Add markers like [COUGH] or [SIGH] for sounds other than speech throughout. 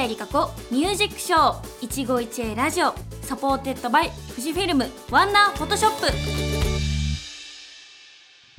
大矢梨華子ミュージックショー一恋一会ラジオ supported by FUJIFILM WONDER PHOTO SHOP。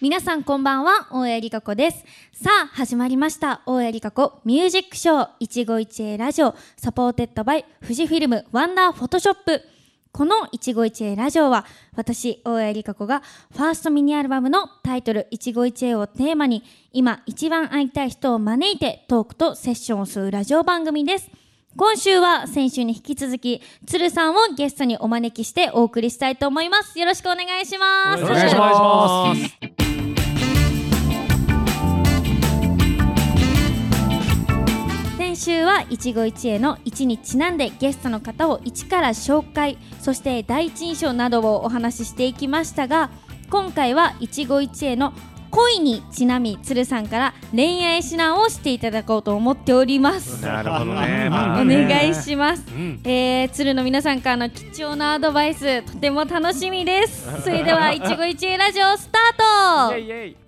皆さんこんばんは大矢梨華子です。さあ始まりました。大矢梨華子ミュージックショー一恋一会ラジオ supported by FUJIFILM WONDER PHOTO SHOP。この一恋一会ラジオは私大矢梨華子がファーストミニアルバムのタイトル一恋一会をテーマに今一番会いたい人を招いてトークとセッションをするラジオ番組です。今週は先週に引き続き鶴さんをゲストにお招きしてお送りしたいと思います。よろしくお願いします。よろしくお願いします週は一期一会の一にちなんでゲストの方を一から紹介そして第一印象などをお話ししていきましたが今回は一期一会の恋にちなみ鶴さんから恋愛指南をしていただこうと思っております。なるほどね。[LAUGHS] お願いします、うん。えー、鶴の皆さんからの貴重なアドバイスとても楽しみです。[LAUGHS] それでは一期一会ラジオスタート。イェイイェイ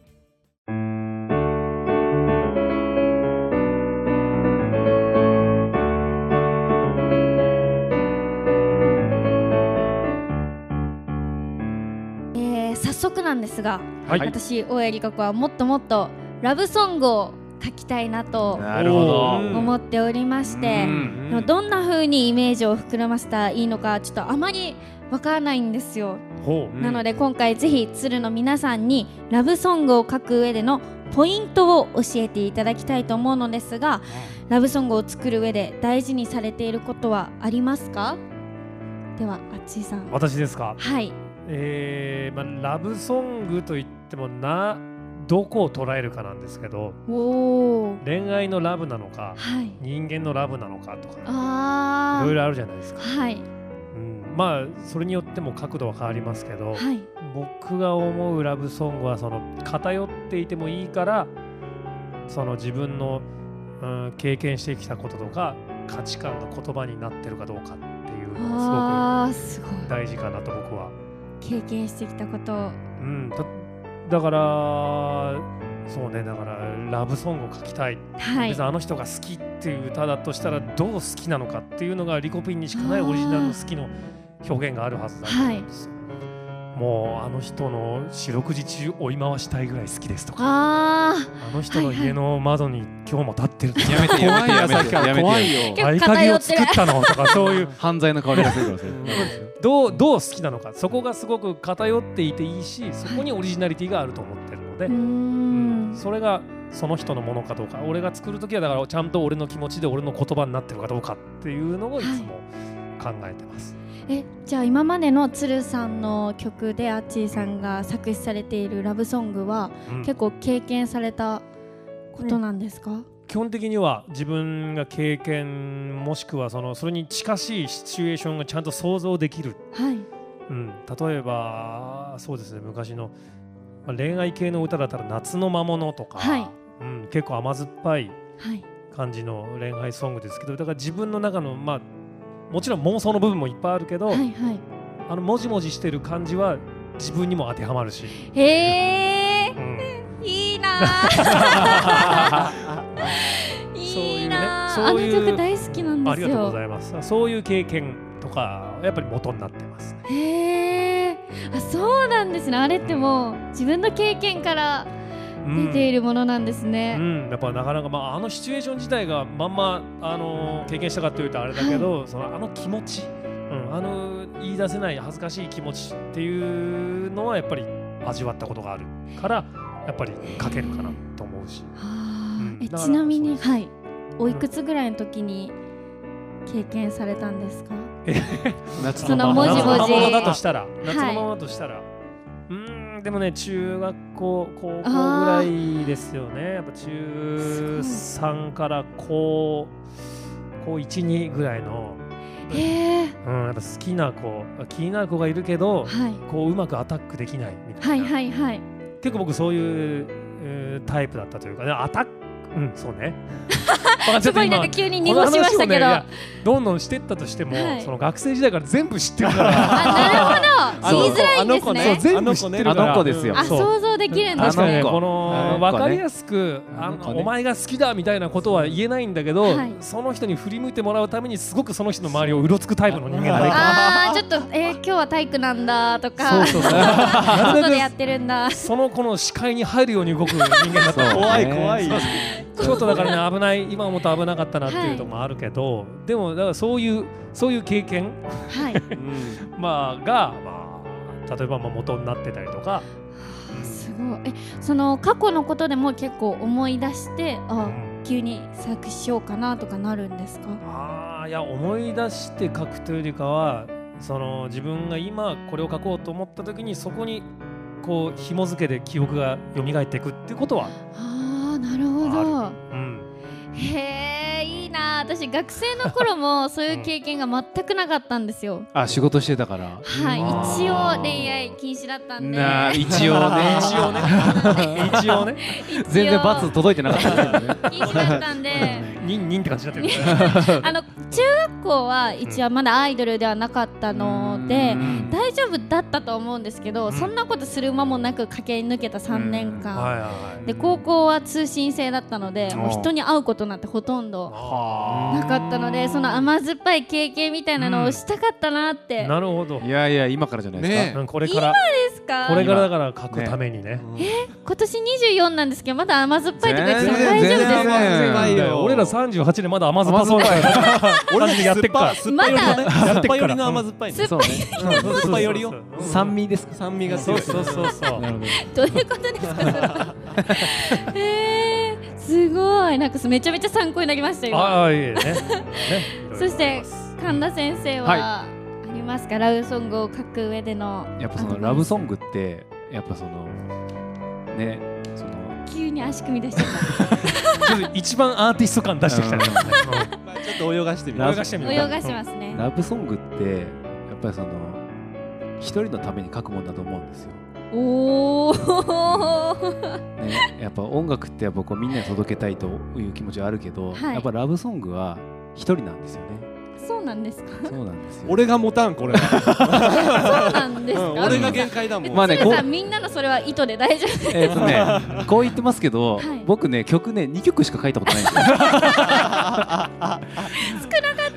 なんですが、はい。私大谷理香子はもっともっとラブソングを書きたいなと。思っておりまして、うん。どんな風にイメージを膨らませたらいいのかちょっとあまりわからないんですよ、ほう。なので今回ぜひ鶴の皆さんにラブソングを書く上でのポイントを教えていただきたいと思うのですがラブソングを作る上で大事にされていることはありますか？ではあっちーさん。私ですか？はいえー、まあラブソングといってもなどこを捉えるかなんですけど、恋愛のラブなのか、はい。人間のラブなのかとか、いろいろあるじゃないですか。はい。うん、まあそれによっても角度は変わりますけど、はい。僕が思うラブソングはその偏っていてもいいからその自分の、うん、経験してきたこととか価値観が言葉になってるかどうかっていうのがすごく大事かなと僕は。経験してきたことを。うん、だだからそうねだからラブソングを書きたい、はい。別にあの人が好きっていう歌だとしたらどう好きなのかっていうのがリコピンにしかないオリジナルの好きの表現があるはずだと思うんですよ。もうあの人の四六時中追い回したいぐらい好きですとか。ああの人の家の窓に今日も立ってるとか。やめてやめてやめて怖いなさっきから怖いよ合鍵を作ったの？とかそういう。[LAUGHS] 犯罪の香りがするから [LAUGHS] どうどう好きなのか。そこがすごく偏っていていいしそこにオリジナリティがあると思ってるので、ーうーん。それがその人のものかどうか。俺が作る時はだからちゃんと俺の気持ちで俺の言葉になってるかどうかっていうのをいつも考えてます。えじゃあ今までの鶴さんの曲であっちーさんが作詞されているラブソングはうん。結構経験されたことなんですか、基本的には自分が経験もしくはそのそれに近しいシチュエーションがちゃんと想像できる、はい。うん、例えばそうですね昔の、まあ、恋愛系の歌だったら「夏の魔物」とか、はい。うん、結構甘酸っぱい。感じの恋愛ソングですけどだから自分の中のまあもちろん妄想の部分もいっぱいあるけど、はいはい。あのもじもじしてる感じは自分にも当てはまるし、へえ。うん、いいな。ー [LAUGHS] いいな。ーそういうねそういうあの曲大好きなんですありがとうごよざいます。そういう経験とかやっぱり元になってます。ねへえ。あそうなんですね。あれってもう自分の経験からうん出ているものなんですね、うん、やっぱなかなか、まあ、あのシチュエーション自体がまんま、あの経験したかっていうとあれだけど、そのあの気持ち、うん、あの言い出せない恥ずかしい気持ちっていうのはやっぱり味わったことがあるからやっぱり書けるかなと思うし。はあえちなみにはい。おいくつぐらいの時に経験されたんですか、夏そのままだとしたら。夏はいのままだとしたら、うーんでもね中学校高校ぐらいですよね。やっぱ中3から高高12ぐらいの。へえうん、やっぱ好きな子気になる子がいるけどはい。こううまくアタックできないみたはいいな、はいはい。結構僕そういう、えータイプだったというかねアタックうんそうね。[LAUGHS] すごいなんか急に濁しましたけど、ねどんどんしてったとしても、はい。その学生時代から全部知ってるから。あなるほど。言いづらいんですそうね全部知ってるあから。の子ですよ。あそう。想像できるんですね。確かにねこあの分かりやすくああのお前が好きだみたいなことは言えないんだけど、はい。その人に振り向いてもらうためにすごくその人の周りをうろつくタイプの人間あーちょっとえー、今日は体育なんだとかそうそうそう。外でやってるんだ。くその子の視界に入るように動く人間だった怖い怖いちょっとだからね [LAUGHS] 危ない今思うと危なかったなっていうとこもあるけど、でもだからそういうそういう経験、はい。[LAUGHS] うん。まあ、が、まあ、例えばまあ元になってたりとか、すごい。えその過去のことでも結構思い出してあうん。急に作詞しようかなとかなるんですか？あーいや思い出して書くというよりかはその自分が今これを書こうと思った時にそこにこう紐付けで記憶が蘇っていくっていうことは、あーなるほど。うん、へえいいな。私学生の頃も [LAUGHS] そういう経験が全くなかったんですよ。あ仕事してたから。はい一応恋愛禁止だったんで。なあ [LAUGHS] 一応ね。一応ね。一応ね。全然罰届いてなかったね。禁止だったんで。ニンニンって感じになってる。[LAUGHS] あの中学校は一応まだアイドルではなかったのでうん。大丈夫だったと思うんですけど、うん。そんなことする間もなく駆け抜けた3年間、はいはいはい。で高校は通信制だったのでもう人に会うことなんてほとんどあ。なかったのでその甘酸っぱい経験みたいなのをしたかったなって、ーなるほど。いやいや今からじゃないですねかうんこれからですかこれからだから書くためにね。今年24なんですけどまだ甘酸っぱいとか言って大丈夫ですか？俺ら38年まだ甘酸っぱそうだよ俺感じでやってっから酸っぱい寄りの甘酸っぱい酸っぱい寄りよ酸味ですか。酸味がそうそうそうそう。どどういうことですかそれは。へーすごい。なんかめちゃめちゃ参考になりましたよああいいね。ね。そして神田先生は、はい。ありますか？ラブソングを書く上でのやっぱそのラブソングってやっぱそのねに足組み出しちゃった。ちょっと一番アーティスト感出してきたね。ちょっと泳がしてみる泳がしてみる。泳がしますね。ラブソングってやっぱりその一人のために書くもんだと思うんですよ。おおね、やっぱ音楽ってやっぱこうみんなに届けたいという気持ちはあるけど、はい。やっぱラブソングは一人なんですよね。そうなんですか？そうなんですよ。俺が持たんこれ。はそうなんですか、うん俺が限界だもん。まあねこみんなのそれは意図で大丈夫えっ、とね、こう言ってますけど、はい。僕ね曲ね2曲しか書いたことないんですよ。少なかっ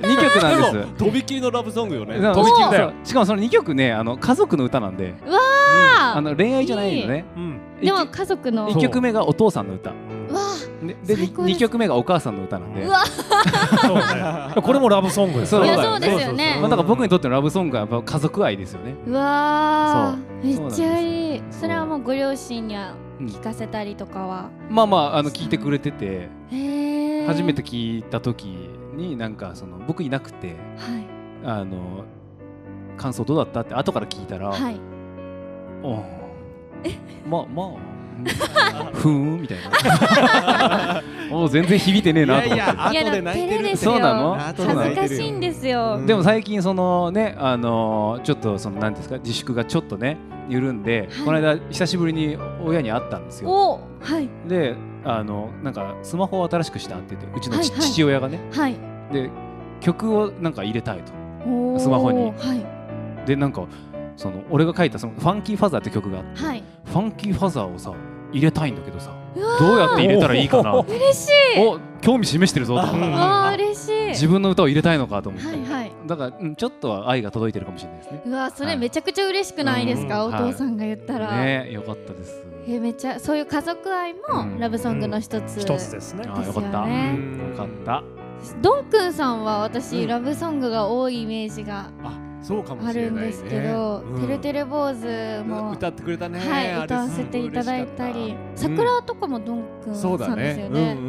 た。2曲なんです。でもとびきりのラブソングよね。とびきりだよしかもその2曲ねあの家族の歌なんで。ああの恋愛じゃないのね。うん。でも家族の。1曲目がお父さんの歌わでで最高です。2曲目がお母さんの歌なんで。これもラブソングですそう。いやそうですよね。まあ、だから僕にとってのラブソングはやっぱ家族愛ですよね。うわめっちゃいい。それはもうご両親にはうん聞かせたりとかは、まあまああの聞いてくれてて。初めて聞いた時になんかその僕いなくてはい。あの感想どうだったって後から聞いたら、はい。おーまあまあ [LAUGHS] ふーんみたいな。[LAUGHS] おー全然響いてねえなと思って。いやいや後で泣いてる照れですよ。そうなの？恥ずかしいんですよ、うん。でも最近そのねあのーちょっとそのなんていうんですか自粛がちょっとね緩んで、はい。この間久しぶりに親に会ったんですよ。おはい。であのなんかスマホを新しくしたって言ってうちのち、はいはい。父親がね。はい。で曲をなんか入れたいと。スマホに。はい。でなんかその俺が書いたその「ファンキーファザー」って曲があって、はい。ファンキーファザーをさ入れたいんだけどさ。どうやって入れたらいいかな。お嬉しい。お興味示してるぞと。うん。わあ嬉しい。自分の歌を入れたいのかと思って、はいはい。だから、うん、ちょっとは愛が届いてるかもしれないですね。うわそれめちゃくちゃ嬉しくないですか、うん。お父さんが言ったら、ねよかったです。えめっちゃそういう家族愛うん。もラブソングの一つ、一つですね。あーよかった、ですよね。よかった。ドンくんさんは私、うんラブソングが多いイメージが。あそうかもあしれないね。るんですけど「うん。てるてる坊主も」歌ってくれたね。はい、歌わせていただいたり桜とかもドンくんさそうんだですよね。ね。う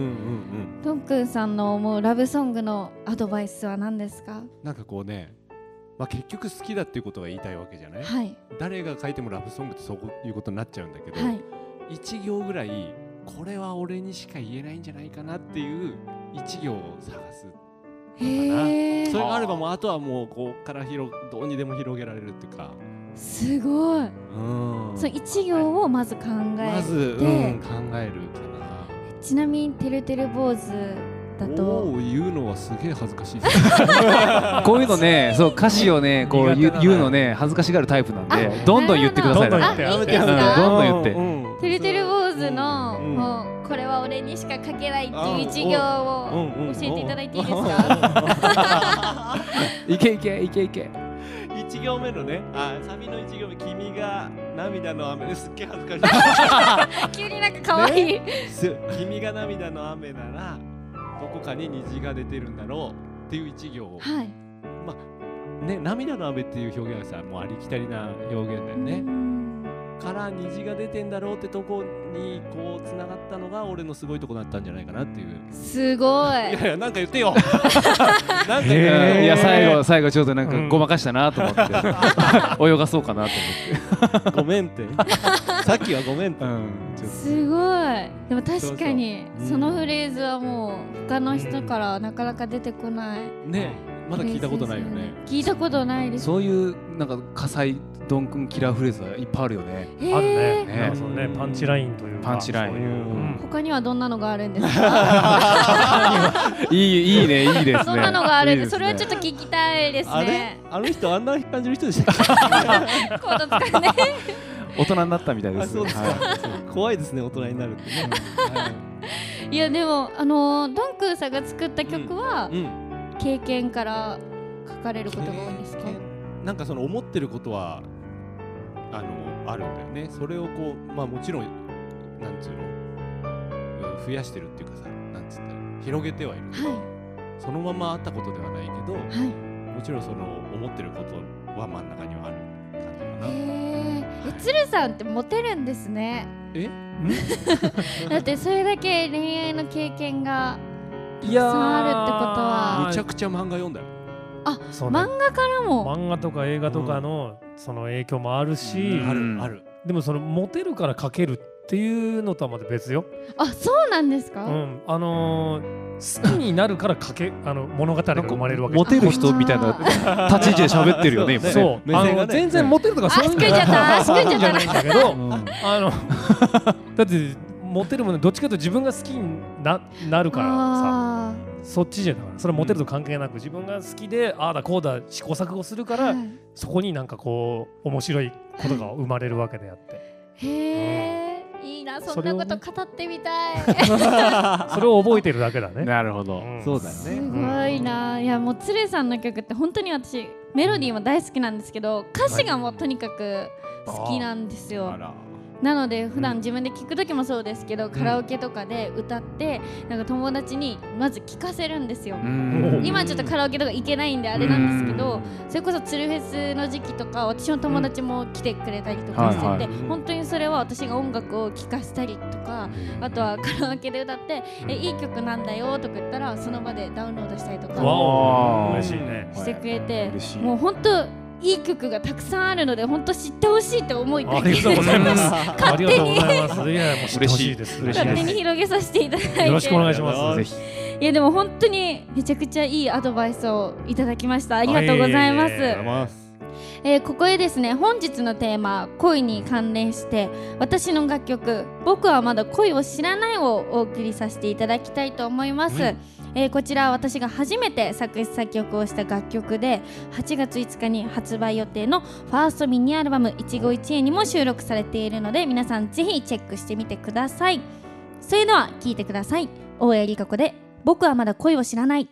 んくんさんの思うラブソングのアドバイスは何ですか？なんかこうねまあ結局好きだっていうことが言いたいわけじゃない？はい。誰が書いてもラブソングってそういうことになっちゃうんだけどはい。一行ぐらいこれは俺にしか言えないんじゃないかなっていう一行を探すそれがあればもうあとはもうこうから広どうにでも広げられるっていうか。すごい。うん。その一行をまず考えて、まず、うん、考えるかちなみにてるてる坊主だと。おー言うのはすげえ恥ずかしい。[LAUGHS] こういうのねそう歌詞をねこう言うのね恥ずかしがるタイプなんでどんどん言ってくださいね。ど。んどん言って。て。るてる坊主の、うんこれは俺にしか書けないってあいう一行を教えていただいていいですか？いけいけいけいけ一行目のねあサビの一行目君が涙の雨。ですっげえ恥ずかしい。[LAUGHS] 急になんか可愛い、す君が涙の雨ならどこかに虹が出てるんだろうっていう一行を。はい。ね涙の雨っていう表現はさもうありきたりな表現だよね。うんから虹が出てんだろうってとこにこうつながったのが俺のすごいとこだったんじゃないかなっていう。すごい。いやいやなんか言ってよ。[LAUGHS] なんかいや最後最後ちょっとなんかうんごまかしたなと思って。[LAUGHS] 泳がそうかなとごめんって。さっきはごめんって。思ってうん。ちょっすごい。でも確かにそのフレーズはもう他の人からなかなか出てこない。ね。まだ聞いたことないよね。聞いたことないです。とそういうなんか火災ドンくんキラーフレーズはいっぱいあるよね。へあるね。ーねそのねパンチラインというかパンチライン。他にはどんなのがあるんですか？いいいいねいいですね。そんなのがあるんでいいすね。それはちょっと聞きたいですあれ？ねあの人あんな感じの人でしたっけ？コード使うね。大人になったみたいですあそうですか、はい。怖いですね大人になるってね、[LAUGHS] いやでもあのードンクーさんが作った曲はうん。経験から書かれることが多いんですか？経験。なんかその思ってることはあのあるんだよね。それをこうまあもちろんなんつうの？うん増やしてるっていうかさなんつったら広げてはいるけど、はそのままあったことではないけどいはい。もちろんその思ってることは真ん中にはある感じかな。え鶴さんってモテるんですね。え？[LAUGHS] だってそれだけ恋愛の経験がたくいやーさんあるってことは。むちゃくちゃ漫画読んだよ。そうね。漫画からも。漫画とか映画とかのその影響もあるし、うん。あるある。でもそのモテるから書けるっていうのとはまた別よ。あそうなんですか、うん、あのー好きになるから書けあの物語が生まれるわけモテる人みたいな立ち位置で喋ってるよね今ね。そう、あ目線がね。の全然モテるとか [LAUGHS] そうい。うんじゃあそうい。うんじゃないんだけど、うん。あの [LAUGHS] だってモテるものどっちかというと自分が好きにななるからさ。あそっちじゃだからそれはモテると関係なく自分が好きでああだこうだ試行錯誤するから、ーはい。そこになんかこう面白いことが生まれるわけであって。へえ、いいなそんなこと語ってみたい。[LAUGHS] それを覚えてるだけだね。なるほど。うん。そうだよすねごいな、いやもう鶴さんの曲って本当に私メロディーも大好きなんですけど歌詞がもうとにかく好きなんですよ、あらなので普段自分で聴く時もそうですけど、カラオケとかで歌ってなんか友達にまず聴かせるんですよ、うん。今ちょっとカラオケとか行けないんであれなんですけど、それこそツルフェスの時期とか私の友達も来てくれたりとかしてて、はいはい。本当にそれは私が音楽を聴かせたりとかあとはカラオケで歌って「えいい曲なんだよ」とか言ったらその場でダウンロードしたりとかわお。あー嬉しいね。してくれて嬉しい。もう本当いい曲がたくさんあるので本当知ってほしいって思いだけありがとうございます。あ勝手に。いやもう知ってほしいです。勝手に広げさせていただいて。よろしくお願いします。ぜひいやでも本当にめちゃくちゃいいアドバイスをいただきました。ありがとうございます、あいえーここへですね本日のテーマ恋に関連して私の楽曲「僕はまだ恋を知らない」をお送りさせていただきたいと思います、うんえーこちら私が初めて作詞作曲をした楽曲で8月5日に発売予定のファーストミニアルバム「一期一会」にも収録されているので皆さんぜひチェックしてみてください。それでは聴いてください。大江里香子で「僕はまだ恋を知らない」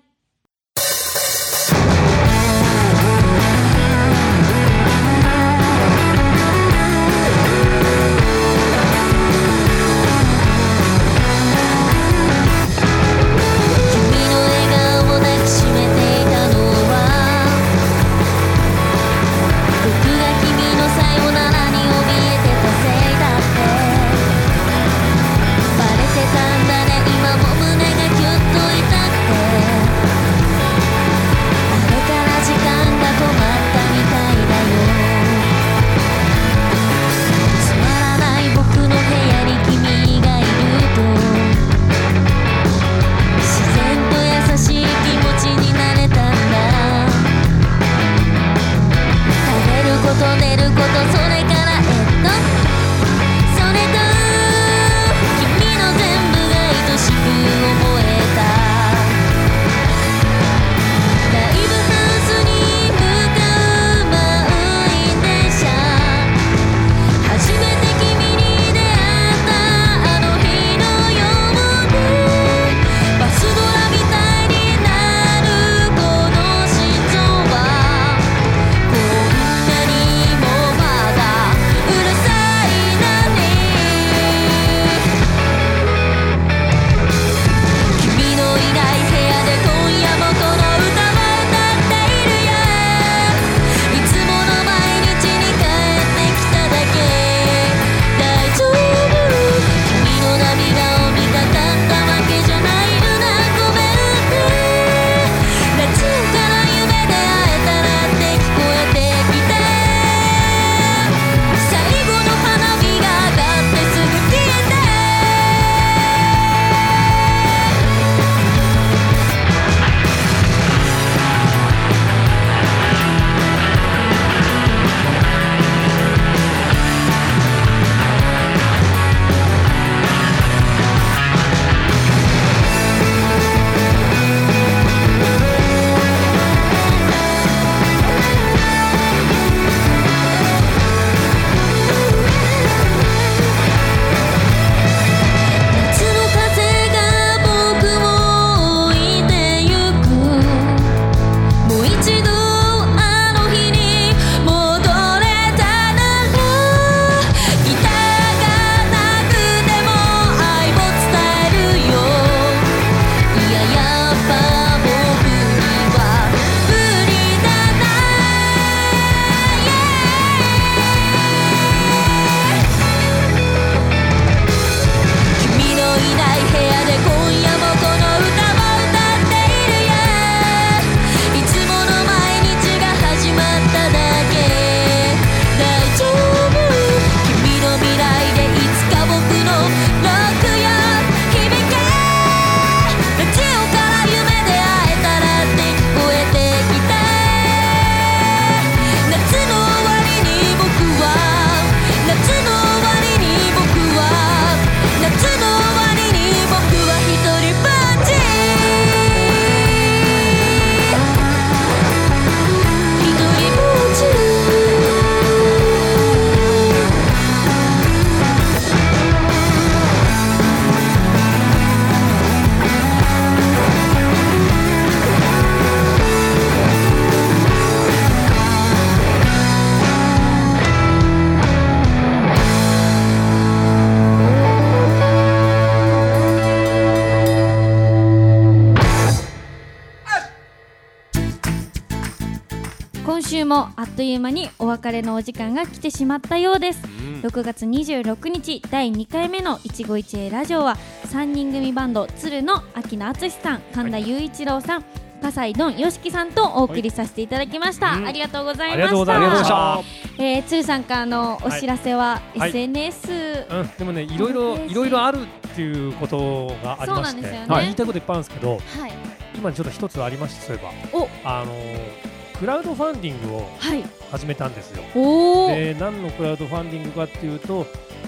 いう間にお別れのお時間が来てしまったようです。うん。6月26日第2回目の一期一会ラジオは3人組バンド鶴の秋野敦さん神田雄一郎さん笠井ドンよしきさんとお送りさせていただきました、うん。ありがとうございました。ありがとうございました。えー、鶴さんからのお知らせははい。SNS、うん、でもねいろいろいろいろあるっていうことがありましてそうなんですよね。まあ言いたいこといっぱいあるんですけどはい。今ちょっと一つありましてそういえお。ばあのークラウドファンディングをはい。始めたんですよ。おおで何のクラウドファンディングかっていうと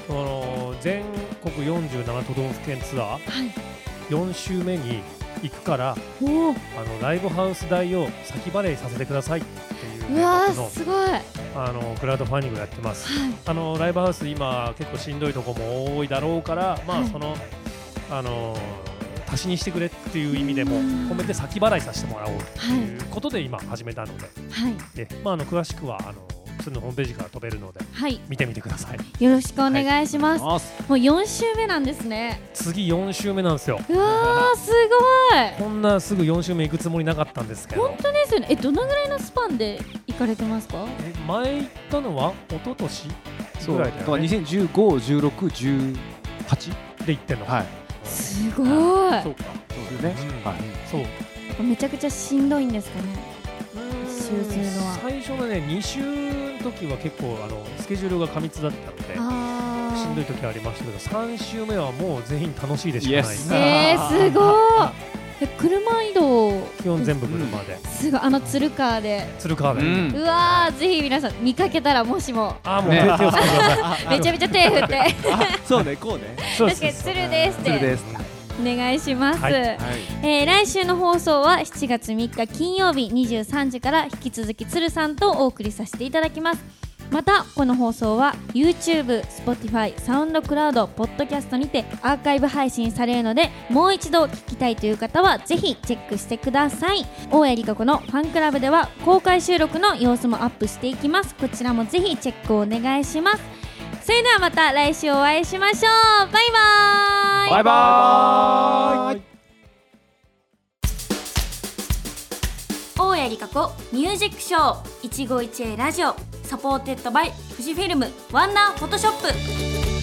その全国47都道府県ツアーはい。4週目に行くからあのライブハウス代を先払いさせてくださいっていううわーのすごい。はいあのクラウドファンディングをやってます。あのライブハウス今結構しんどいとこも多いだろうからまはい。あその、あの足しにしてくれっていう意味でもうん。込めて先払いさせてもらおうとはいいうことで今始めたので。はい。で、まあ、あの詳しくはあのそのホームページから飛べるのではい。見てみてください。よろしくお願いします、あもう4週目なんですね。次4週目なんですよ。うわーすごい。こんなすぐ4週目行くつもりなかったんですけど。本当ですよね。えどのぐらいのスパンで行かれてますか？え前行ったのは一昨年そう。だからぐらいだよね2015、16、18で行ってんの、はいすごい。そうか。そうですね。うん。はい。そう。めちゃくちゃしんどいんですかね。週するのは。最初のね2週の時は結構あのスケジュールが過密だったのでしんどい時はありましたけど3週目はもう全員楽しいでしかない。Yes えー、すごい。え車移動基本全部車で、すごいあの鶴川で。鶴川で、うん。うわーぜひ皆さん見かけたらもしも。ああもうね手手を振ってください。[LAUGHS] めちゃめちゃ手振って。そうねこうね。確かに鶴ですって。鶴です。お願いします、はい。はい。えー来週の放送は7月3日金曜日23時から引き続き鶴さんとお送りさせていただきますまたこの放送は YouTube、Spotify、SoundCloud、Podcast にてアーカイブ配信されるのでもう一度聞きたいという方はぜひチェックしてください。大谷理香子のファンクラブでは公開収録の様子もアップしていきます。こちらもぜひチェックをお願いします。それではまた来週お会いしましょう。バイバイ。バイバーイ。大矢梨華子ミュージックショー一恋一会ラジオ supported by FUJIFILM WONDER PHOTO SHOP。